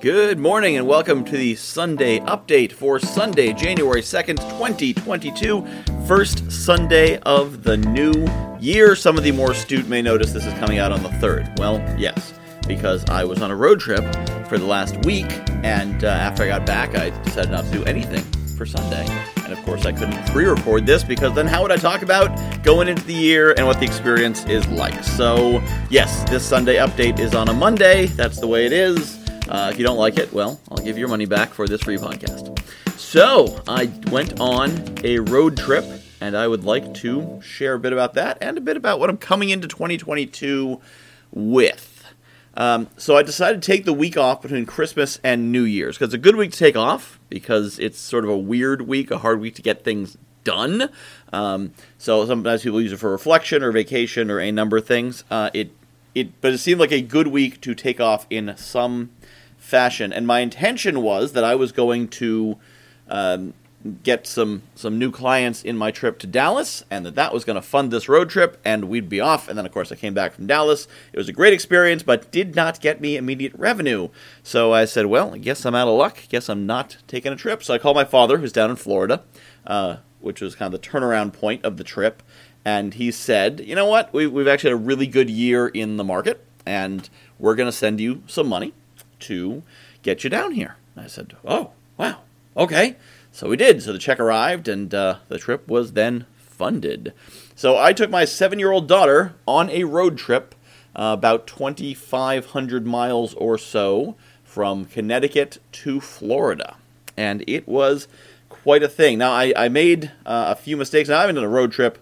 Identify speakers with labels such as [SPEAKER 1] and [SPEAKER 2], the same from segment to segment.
[SPEAKER 1] Good morning and welcome to the Sunday update for Sunday, January 2nd, 2022, first Sunday of the new year. Some of the more astute may notice this is coming out on the 3rd. Well, yes, because I was on a road trip for the last week, and uh, after I got back, I decided not to do anything for Sunday. And of course, I couldn't pre record this because then how would I talk about going into the year and what the experience is like? So, yes, this Sunday update is on a Monday. That's the way it is. Uh, if you don't like it, well, I'll give your money back for this free podcast. So, I went on a road trip, and I would like to share a bit about that and a bit about what I'm coming into 2022 with. Um, so, I decided to take the week off between Christmas and New Year's because it's a good week to take off because it's sort of a weird week, a hard week to get things done. Um, so, sometimes people use it for reflection or vacation or a number of things. Uh, it it, but it seemed like a good week to take off in some fashion. And my intention was that I was going to um, get some some new clients in my trip to Dallas, and that that was going to fund this road trip, and we'd be off. And then, of course, I came back from Dallas. It was a great experience, but did not get me immediate revenue. So I said, "Well, I guess I'm out of luck. Guess I'm not taking a trip." So I called my father, who's down in Florida, uh, which was kind of the turnaround point of the trip. And he said, "You know what? We, we've actually had a really good year in the market, and we're going to send you some money." To get you down here. I said, Oh, wow, okay. So we did. So the check arrived, and uh, the trip was then funded. So I took my seven year old daughter on a road trip, uh, about 2,500 miles or so, from Connecticut to Florida. And it was quite a thing. Now, I, I made uh, a few mistakes. Now, I haven't done a road trip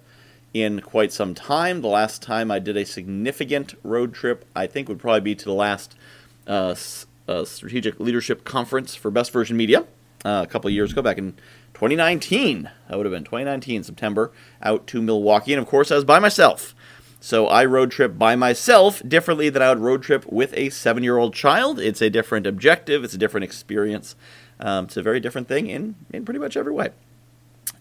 [SPEAKER 1] in quite some time. The last time I did a significant road trip, I think, would probably be to the last uh, strategic leadership conference for Best Version Media uh, a couple years ago, back in 2019. That would have been 2019 September, out to Milwaukee, and of course I was by myself. So I road trip by myself differently than I would road trip with a seven-year-old child. It's a different objective. It's a different experience. Um, it's a very different thing in in pretty much every way.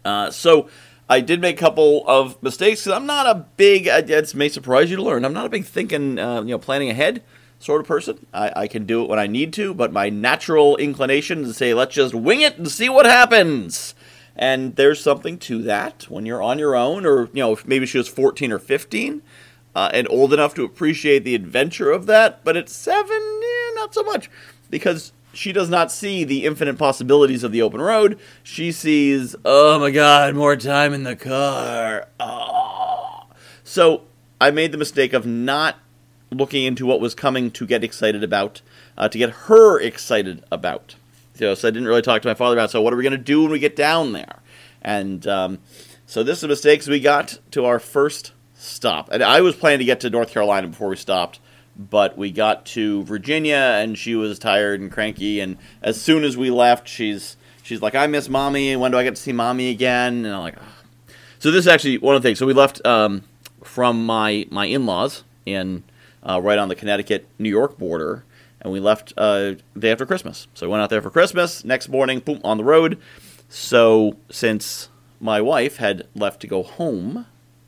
[SPEAKER 1] Uh, so. I did make a couple of mistakes I'm not a big. It may surprise you to learn. I'm not a big thinking, uh, you know, planning ahead sort of person. I, I can do it when I need to, but my natural inclination is to say, let's just wing it and see what happens. And there's something to that when you're on your own, or, you know, maybe she was 14 or 15 uh, and old enough to appreciate the adventure of that, but at seven, eh, not so much. Because she does not see the infinite possibilities of the open road. She sees, oh my god, more time in the car. Oh. So I made the mistake of not looking into what was coming to get excited about, uh, to get her excited about. So, I didn't really talk to my father about. So what are we going to do when we get down there? And um, so this is a mistake. So we got to our first stop, and I was planning to get to North Carolina before we stopped, but we got to Virginia, and she was tired and cranky. And as soon as we left, she's she's like, "I miss mommy. When do I get to see mommy again?" And I'm like, so this is actually one of the things. So we left um, from my my in laws in uh, right on the Connecticut New York border, and we left uh, day after Christmas. So we went out there for Christmas. Next morning, boom, on the road. So since my wife had left to go home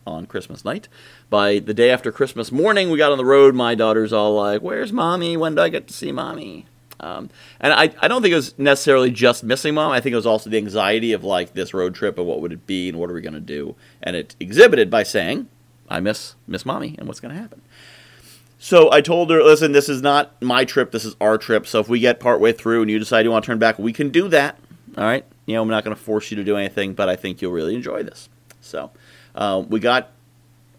[SPEAKER 1] on Christmas night, by the day after Christmas morning, we got on the road. My daughter's all like, "Where's mommy? When do I get to see mommy?" Um, and I, I don't think it was necessarily just missing mom. I think it was also the anxiety of like this road trip and what would it be and what are we going to do. And it exhibited by saying, "I miss miss mommy and what's going to happen." So I told her, listen, this is not my trip. This is our trip. So if we get partway through and you decide you want to turn back, we can do that. All right. You know, I'm not going to force you to do anything, but I think you'll really enjoy this. So uh, we got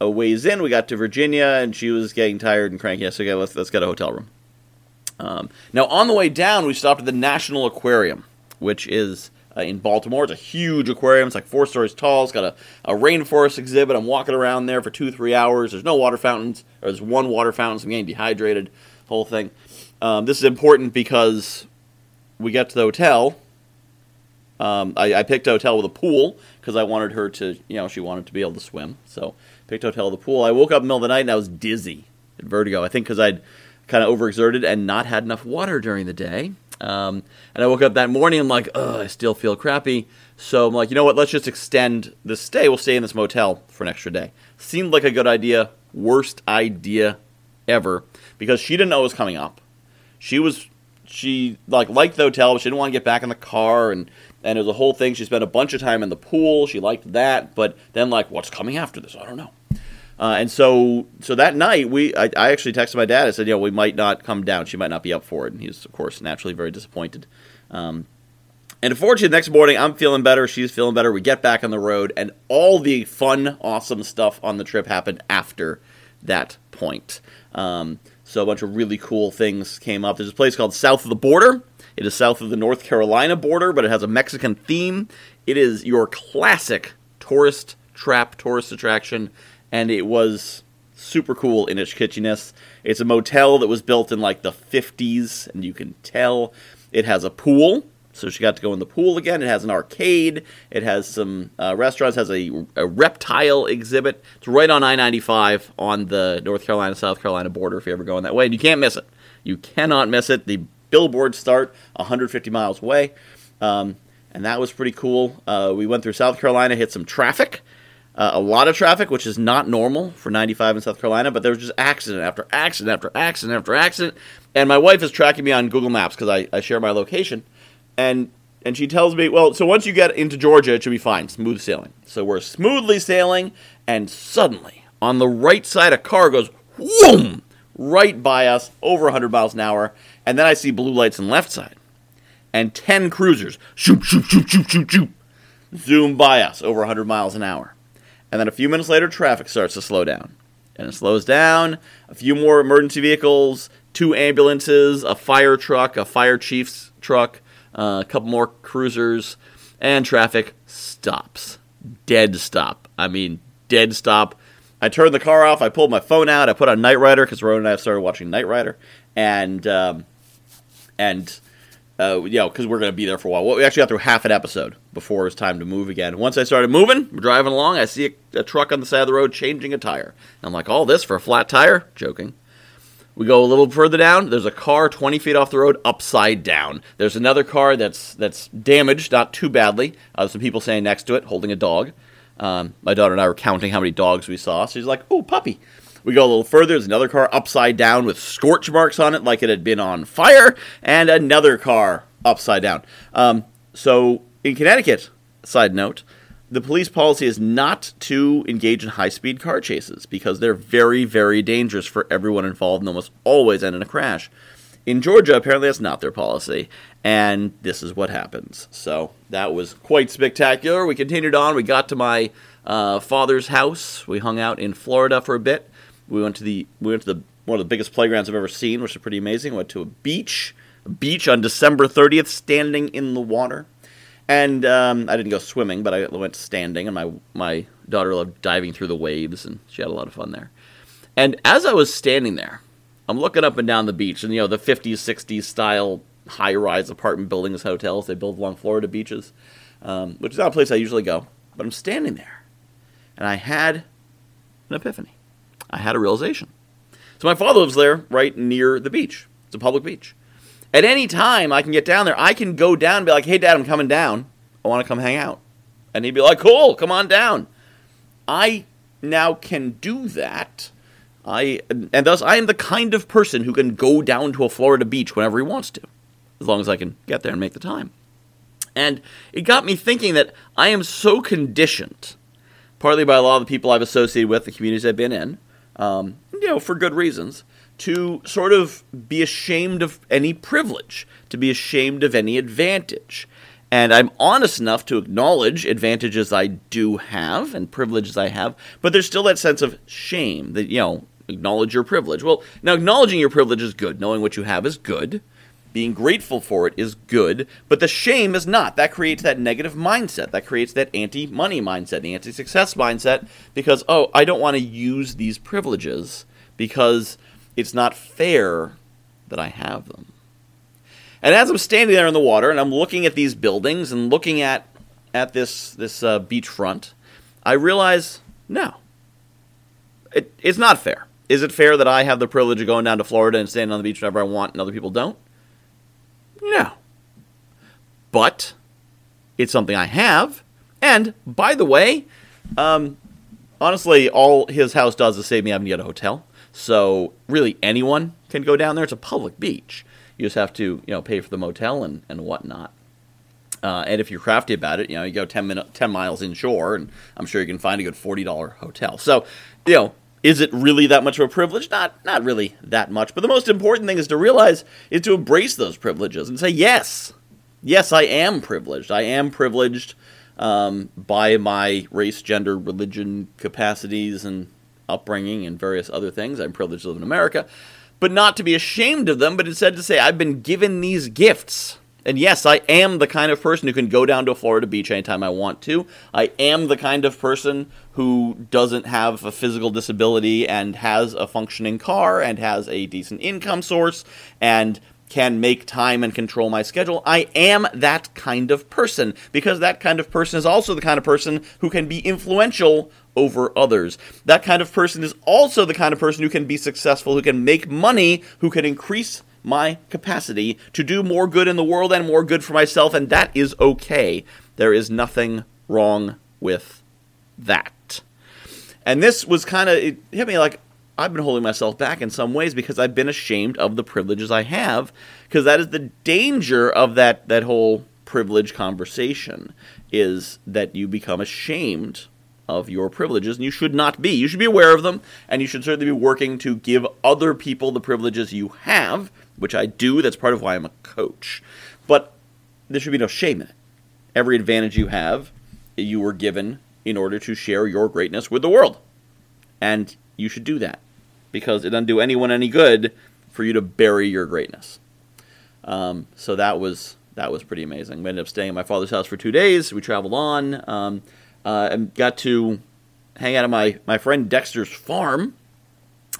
[SPEAKER 1] a ways in. We got to Virginia, and she was getting tired and cranky. So okay, let's let's get a hotel room. Um, now on the way down, we stopped at the National Aquarium, which is uh, in Baltimore. It's a huge aquarium. It's like four stories tall. It's got a, a rainforest exhibit. I'm walking around there for two, three hours. There's no water fountains. Or there's one water fountain, so I'm getting dehydrated. Whole thing. Um, this is important because we get to the hotel, Um, I, I, picked a hotel with a pool because I wanted her to, you know, she wanted to be able to swim. So picked a hotel with a pool. I woke up in the middle of the night and I was dizzy, vertigo. I think because I'd kind of overexerted and not had enough water during the day. Um, and I woke up that morning. I'm like, oh, I still feel crappy. So I'm like, you know what? Let's just extend the stay. We'll stay in this motel for an extra day. Seemed like a good idea. Worst idea ever because she didn't know it was coming up. She was she like liked the hotel, but she didn't want to get back in the car and and it was a whole thing. She spent a bunch of time in the pool. She liked that, but then like, what's coming after this? I don't know. Uh, and so, so that night, we I, I, actually texted my dad. I said, you know, we might not come down. She might not be up for it. And he's, of course, naturally very disappointed. Um, and unfortunately, the next morning, I'm feeling better. She's feeling better. We get back on the road, and all the fun, awesome stuff on the trip happened after that point. Um, so a bunch of really cool things came up. There's a place called South of the Border. It is south of the North Carolina border, but it has a Mexican theme. It is your classic tourist trap, tourist attraction, and it was super cool in its kitschiness. It's a motel that was built in like the 50s, and you can tell it has a pool so she got to go in the pool again. It has an arcade. It has some uh, restaurants. Has a, a, reptile exhibit. It's right on I-95 on the North Carolina South Carolina border. If you're ever going that way, and you can't miss it. You cannot miss it. The billboards start 150 miles away, um, and that was pretty cool. Uh, we went through South Carolina, hit some traffic. Uh, a lot of traffic, which is not normal for 95 in South Carolina, but there was just accident after accident after accident after accident. And my wife is tracking me on Google Maps because I, I share my location and and she tells me, well, so once you get into Georgia, it should be fine, smooth sailing. So we're smoothly sailing, and suddenly on the right side, a car goes whoom right by us, over 100 miles an hour, and then I see blue lights on the left side, and 10 cruisers shoot, shoot, shoot, shoot, shoot, shoot, zoom by us over 100 miles an hour, and then a few minutes later, traffic starts to slow down, and it slows down. A few more emergency vehicles, two ambulances, a fire truck, a fire chief's truck uh, a couple more cruisers, and traffic stops. Dead stop. I mean, dead stop. I turned the car off. I pulled my phone out. I put on Knight Rider because Rowan and I started watching Knight Rider, and um, and uh, you know because we're going to be there for a while. Well, we actually got through half an episode before it was time to move again. Once I started moving, driving along. I see a, a truck on the side of the road changing a tire. I'm like, all this for a flat tire? Joking. We go a little further down. There's a car 20 feet off the road, upside down. There's another car that's that's damaged, not too badly. Uh, some people standing next to it, holding a dog. Um, my daughter and I were counting how many dogs we saw. She's like, "Oh, puppy." We go a little further. There's another car upside down with scorch marks on it, like it had been on fire, and another car upside down. Um, so in Connecticut, side note, the police policy is not to engage in high speed car chases because they're very, very dangerous for everyone involved and almost always end in a crash. In Georgia, apparently that's not their policy, and this is what happens. So that was quite spectacular. We continued on. We got to my uh, father's house. We hung out in Florida for a bit. We went to the we went to the one of the biggest playgrounds I've ever seen, which is pretty amazing. We went to a beach, a beach on December 30th, standing in the water. And um, I didn't go swimming, but I went standing, and my my daughter loved diving through the waves, and she had a lot of fun there. And as I was standing there, I'm looking up and down the beach, and you know the 50s, 60s style high-rise apartment buildings, hotels they build along Florida beaches, um, which is not a place I usually go. But I'm standing there, and I had an epiphany. I had a realization. So my father lives there, right near the beach. It's a public beach. At any time, I can get down there. I can go down and be like, hey, Dad, I'm coming down. I want to come hang out. And he'd be like, cool, come on down. I now can do that. I and thus I am the kind of person who can go down to a Florida beach whenever he wants to, as long as I can get there and make the time. And it got me thinking that I am so conditioned, partly by a lot of the people I've associated with, the communities I've been in, um, you know, for good reasons, to sort of be ashamed of any privilege, to be ashamed of any advantage. And I'm honest enough to acknowledge advantages I do have and privileges I have, but there's still that sense of shame that, you know, acknowledge your privilege. Well, now acknowledging your privilege is good. Knowing what you have is good. Being grateful for it is good, but the shame is not. That creates that negative mindset. That creates that anti money mindset, the anti success mindset, because, oh, I don't want to use these privileges because it's not fair that I have them. And as I'm standing there in the water and I'm looking at these buildings and looking at at this this uh, beachfront, I realize no, it, it's not fair. Is it fair that I have the privilege of going down to Florida and standing on the beach whenever I want and other people don't? No. But it's something I have. And by the way, um, honestly, all his house does is save me having to get a hotel. So really, anyone can go down there. It's a public beach. You just have to, you know, pay for the motel and, and whatnot. Uh, and if you're crafty about it, you know, you go 10, minute, 10 miles inshore, and I'm sure you can find a good $40 hotel. So, you know, is it really that much of a privilege? Not, not really that much. But the most important thing is to realize is to embrace those privileges and say, yes, yes, I am privileged. I am privileged um, by my race, gender, religion, capacities, and upbringing, and various other things. I'm privileged to live in America, but not to be ashamed of them, but instead to say, I've been given these gifts. And yes, I am the kind of person who can go down to a Florida beach anytime I want to. I am the kind of person who doesn't have a physical disability and has a functioning car and has a decent income source and can make time and control my schedule. I am that kind of person because that kind of person is also the kind of person who can be influential over others. That kind of person is also the kind of person who can be successful, who can make money, who can increase my capacity to do more good in the world and more good for myself, and that is okay. There is nothing wrong with that. And this was kind of, it hit me like, I've been holding myself back in some ways because I've been ashamed of the privileges I have, because that is the danger of that, that whole privilege conversation, is that you become ashamed of your privileges, and you should not be. You should be aware of them, and you should certainly be working to give other people the privileges you have, which I do. That's part of why I'm a coach. But there should be no shame in it. Every advantage you have, you were given in order to share your greatness with the world. And you should do that because it doesn't do anyone any good for you to bury your greatness. Um, so that was that was pretty amazing. We ended up staying at my father's house for two days. We traveled on um, uh, and got to hang out at my, my friend Dexter's farm.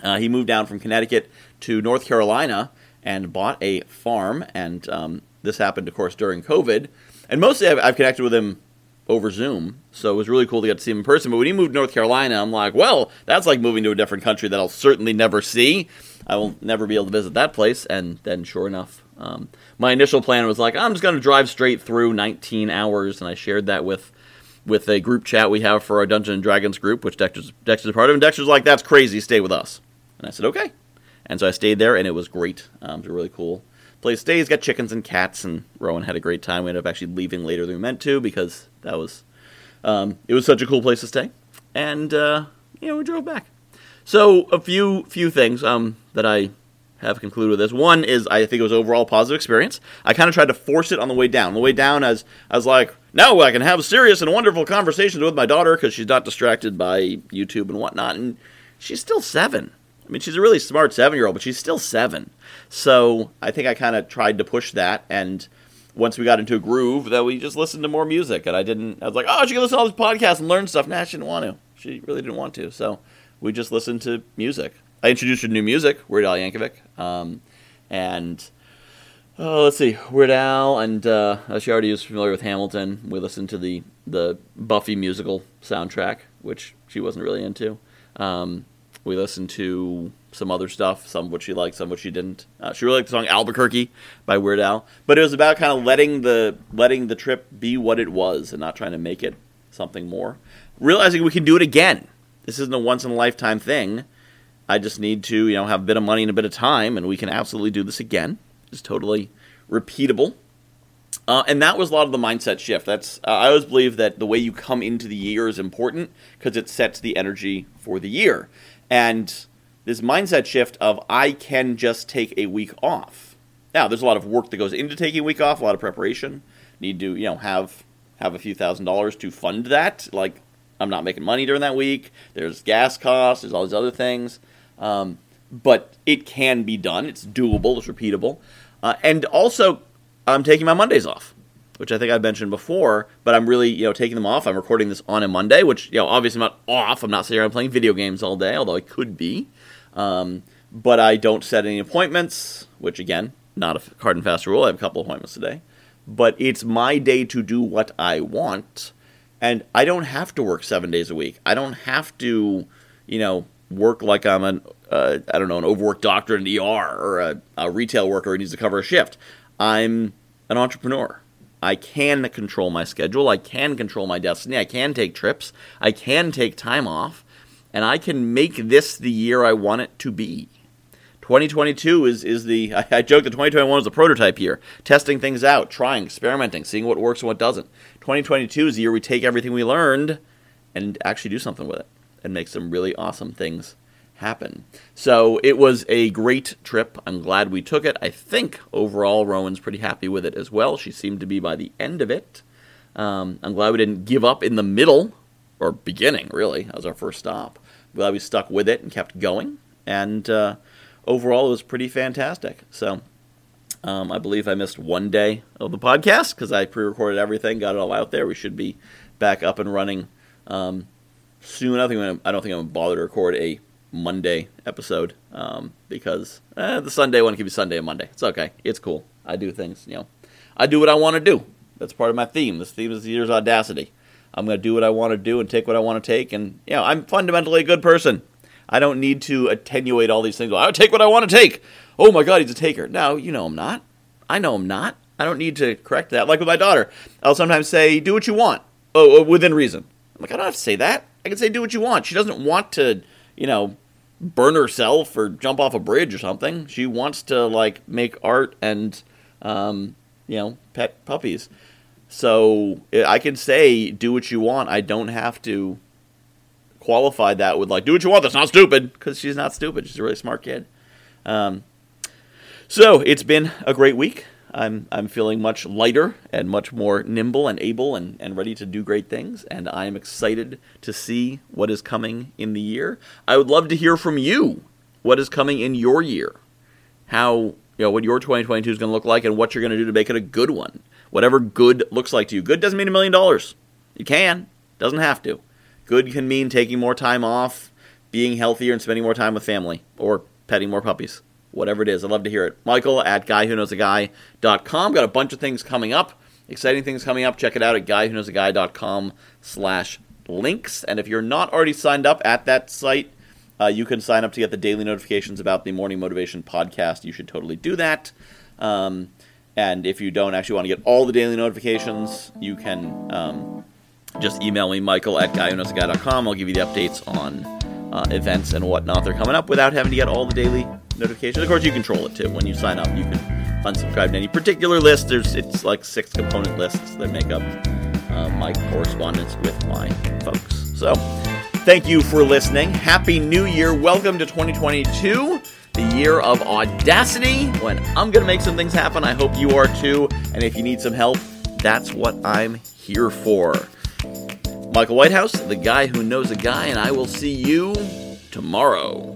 [SPEAKER 1] Uh, he moved down from Connecticut to North Carolina and bought a farm. And um, this happened, of course, during COVID. And mostly I've, I've, connected with him over Zoom. So it was really cool to get to see him in person. But when he moved to North Carolina, I'm like, well, that's like moving to a different country that I'll certainly never see. I will never be able to visit that place. And then, sure enough, um, my initial plan was like, I'm just going to drive straight through 19 hours. And I shared that with with a group chat we have for our Dungeons and Dragons group, which Dexter's, Dexter's part of. And Dexter's like, that's crazy, stay with us. And I said, okay. And so I stayed there, and it was great. Um, it was a really cool place to stay. He's got chickens and cats, and Rowan had a great time. We ended up actually leaving later than we meant to because that was um, it was such a cool place to stay. And uh, you know, we drove back. So a few few things um, that I have concluded with this. One is I think it was overall positive experience. I kind of tried to force it on the way down. The way down, as I was like, now I can have serious and wonderful conversations with my daughter because she's not distracted by YouTube and whatnot. And she's still seven. I mean, she's a really smart seven year old, but she's still seven. So I think I kind of tried to push that. And once we got into a groove, that we just listened to more music. And I didn't, I was like, oh, she can listen to all these podcasts and learn stuff. Nah, she didn't want to. She really didn't want to. So we just listened to music. I introduced her to new music, Weird Al Yankovic. Um, and oh, let's see, Weird Al, and uh, she already was familiar with Hamilton. We listened to the, the Buffy musical soundtrack, which she wasn't really into. Um, we listened to some other stuff, some which she liked, some which she didn't. Uh, she really liked the song Albuquerque by Weird Al, but it was about kind of letting the letting the trip be what it was and not trying to make it something more. Realizing we can do it again. This isn't a once in a lifetime thing. I just need to, you know, have a bit of money and a bit of time, and we can absolutely do this again. It's totally repeatable. Uh, and that was a lot of the mindset shift. That's uh, I always believe that the way you come into the year is important because it sets the energy for the year. And this mindset shift of I can just take a week off. Now, there's a lot of work that goes into taking a week off, a lot of preparation. Need to, you know, have have a few thousand dollars to fund that. Like I'm not making money during that week. There's gas costs. There's all these other things. Um, but it can be done. It's doable. It's repeatable. Uh, and also, I'm taking my Mondays off which I think I've mentioned before, but I'm really, you know, taking them off. I'm recording this on a Monday, which, you know, obviously I'm not off. I'm not sitting around playing video games all day, although I could be. Um, but I don't set any appointments, which again, not a hard and fast rule. I have a couple appointments today, but it's my day to do what I want, and I don't have to work seven days a week. I don't have to, you know, work like I'm an uh, I don't know an overworked doctor in the ER or a, a retail worker who needs to cover a shift. I'm an entrepreneur. I can control my schedule. I can control my destiny. I can take trips. I can take time off. And I can make this the year I want it to be. 2022 is, is the, I, I joke that 2021 is the prototype year, testing things out, trying, experimenting, seeing what works and what doesn't. 2022 is the year we take everything we learned and actually do something with it and make some really awesome things happen. So it was a great trip. I'm glad we took it. I think overall Rowan's pretty happy with it as well. She seemed to be by the end of it. Um, I'm glad we didn't give up in the middle or beginning, really. That was our first stop. I'm glad we stuck with it and kept going. And uh, overall, it was pretty fantastic. So um, I believe I missed one day of the podcast because I pre recorded everything, got it all out there. We should be back up and running um, soon. I, think gonna, I don't think I'm to bother to record a Monday episode um, because eh, the Sunday one can be Sunday and Monday. It's okay. It's cool. I do things, you know. I do what I want to do. That's part of my theme. This theme is the year's audacity. I'm to do what I want to do and take what I want to take. And, you know, I'm fundamentally a good person. I don't need to attenuate all these things. I take what I want to take. Oh my God, he's a taker. No, you know I'm not. I know I'm not. I don't need to correct that. Like with my daughter, I'll sometimes say, do what you want. Oh, within reason. I'm like, I don't have to say that. I can say, do what you want. She doesn't want to, you know, burn herself or jump off a bridge or something. She wants to like make art and um, you know pet puppies. So I can say do what you want. I don't have to qualify that with like do what you want. That's not stupid because she's not stupid. She's a really smart kid. Um, so it's been a great week. I'm I'm feeling much lighter and much more nimble and able and, and ready to do great things. And I am excited to see what is coming in the year. I would love to hear from you what is coming in your year. How you know what your 2022 is going to look like and what you're going to do to make it a good one. Whatever good looks like to you. Good doesn't mean a million dollars. You can, doesn't have to. Good can mean taking more time off, being healthier, and spending more time with family, or petting more puppies whatever it is. I'd love to hear it. Michael at guywhoknowsaguy.com. Got a bunch of things coming up, exciting things coming up. Check it out at guywhoknowsaguy.com slash links. And if you're not already signed up at that site, uh, you can sign up to get the daily notifications about the Morning Motivation podcast. You should totally do that. Um, and if you don't actually want to get all the daily notifications, you can um, just email me, michael at guywhoknowsaguy.com. I'll give you the updates on uh, events and whatnot they're coming up without having to get all the daily notifications. Of course, you control it too. When you sign up, you can unsubscribe to any particular list. There's it's like six component lists that make up uh, my correspondence with my folks. So, thank you for listening. Happy New Year. Welcome to 2022 the year of audacity when I'm going to make some things happen. I hope you are too. And if you need some help, that's what I'm here for. Michael Whitehouse, the guy who knows a guy, and I will see you tomorrow.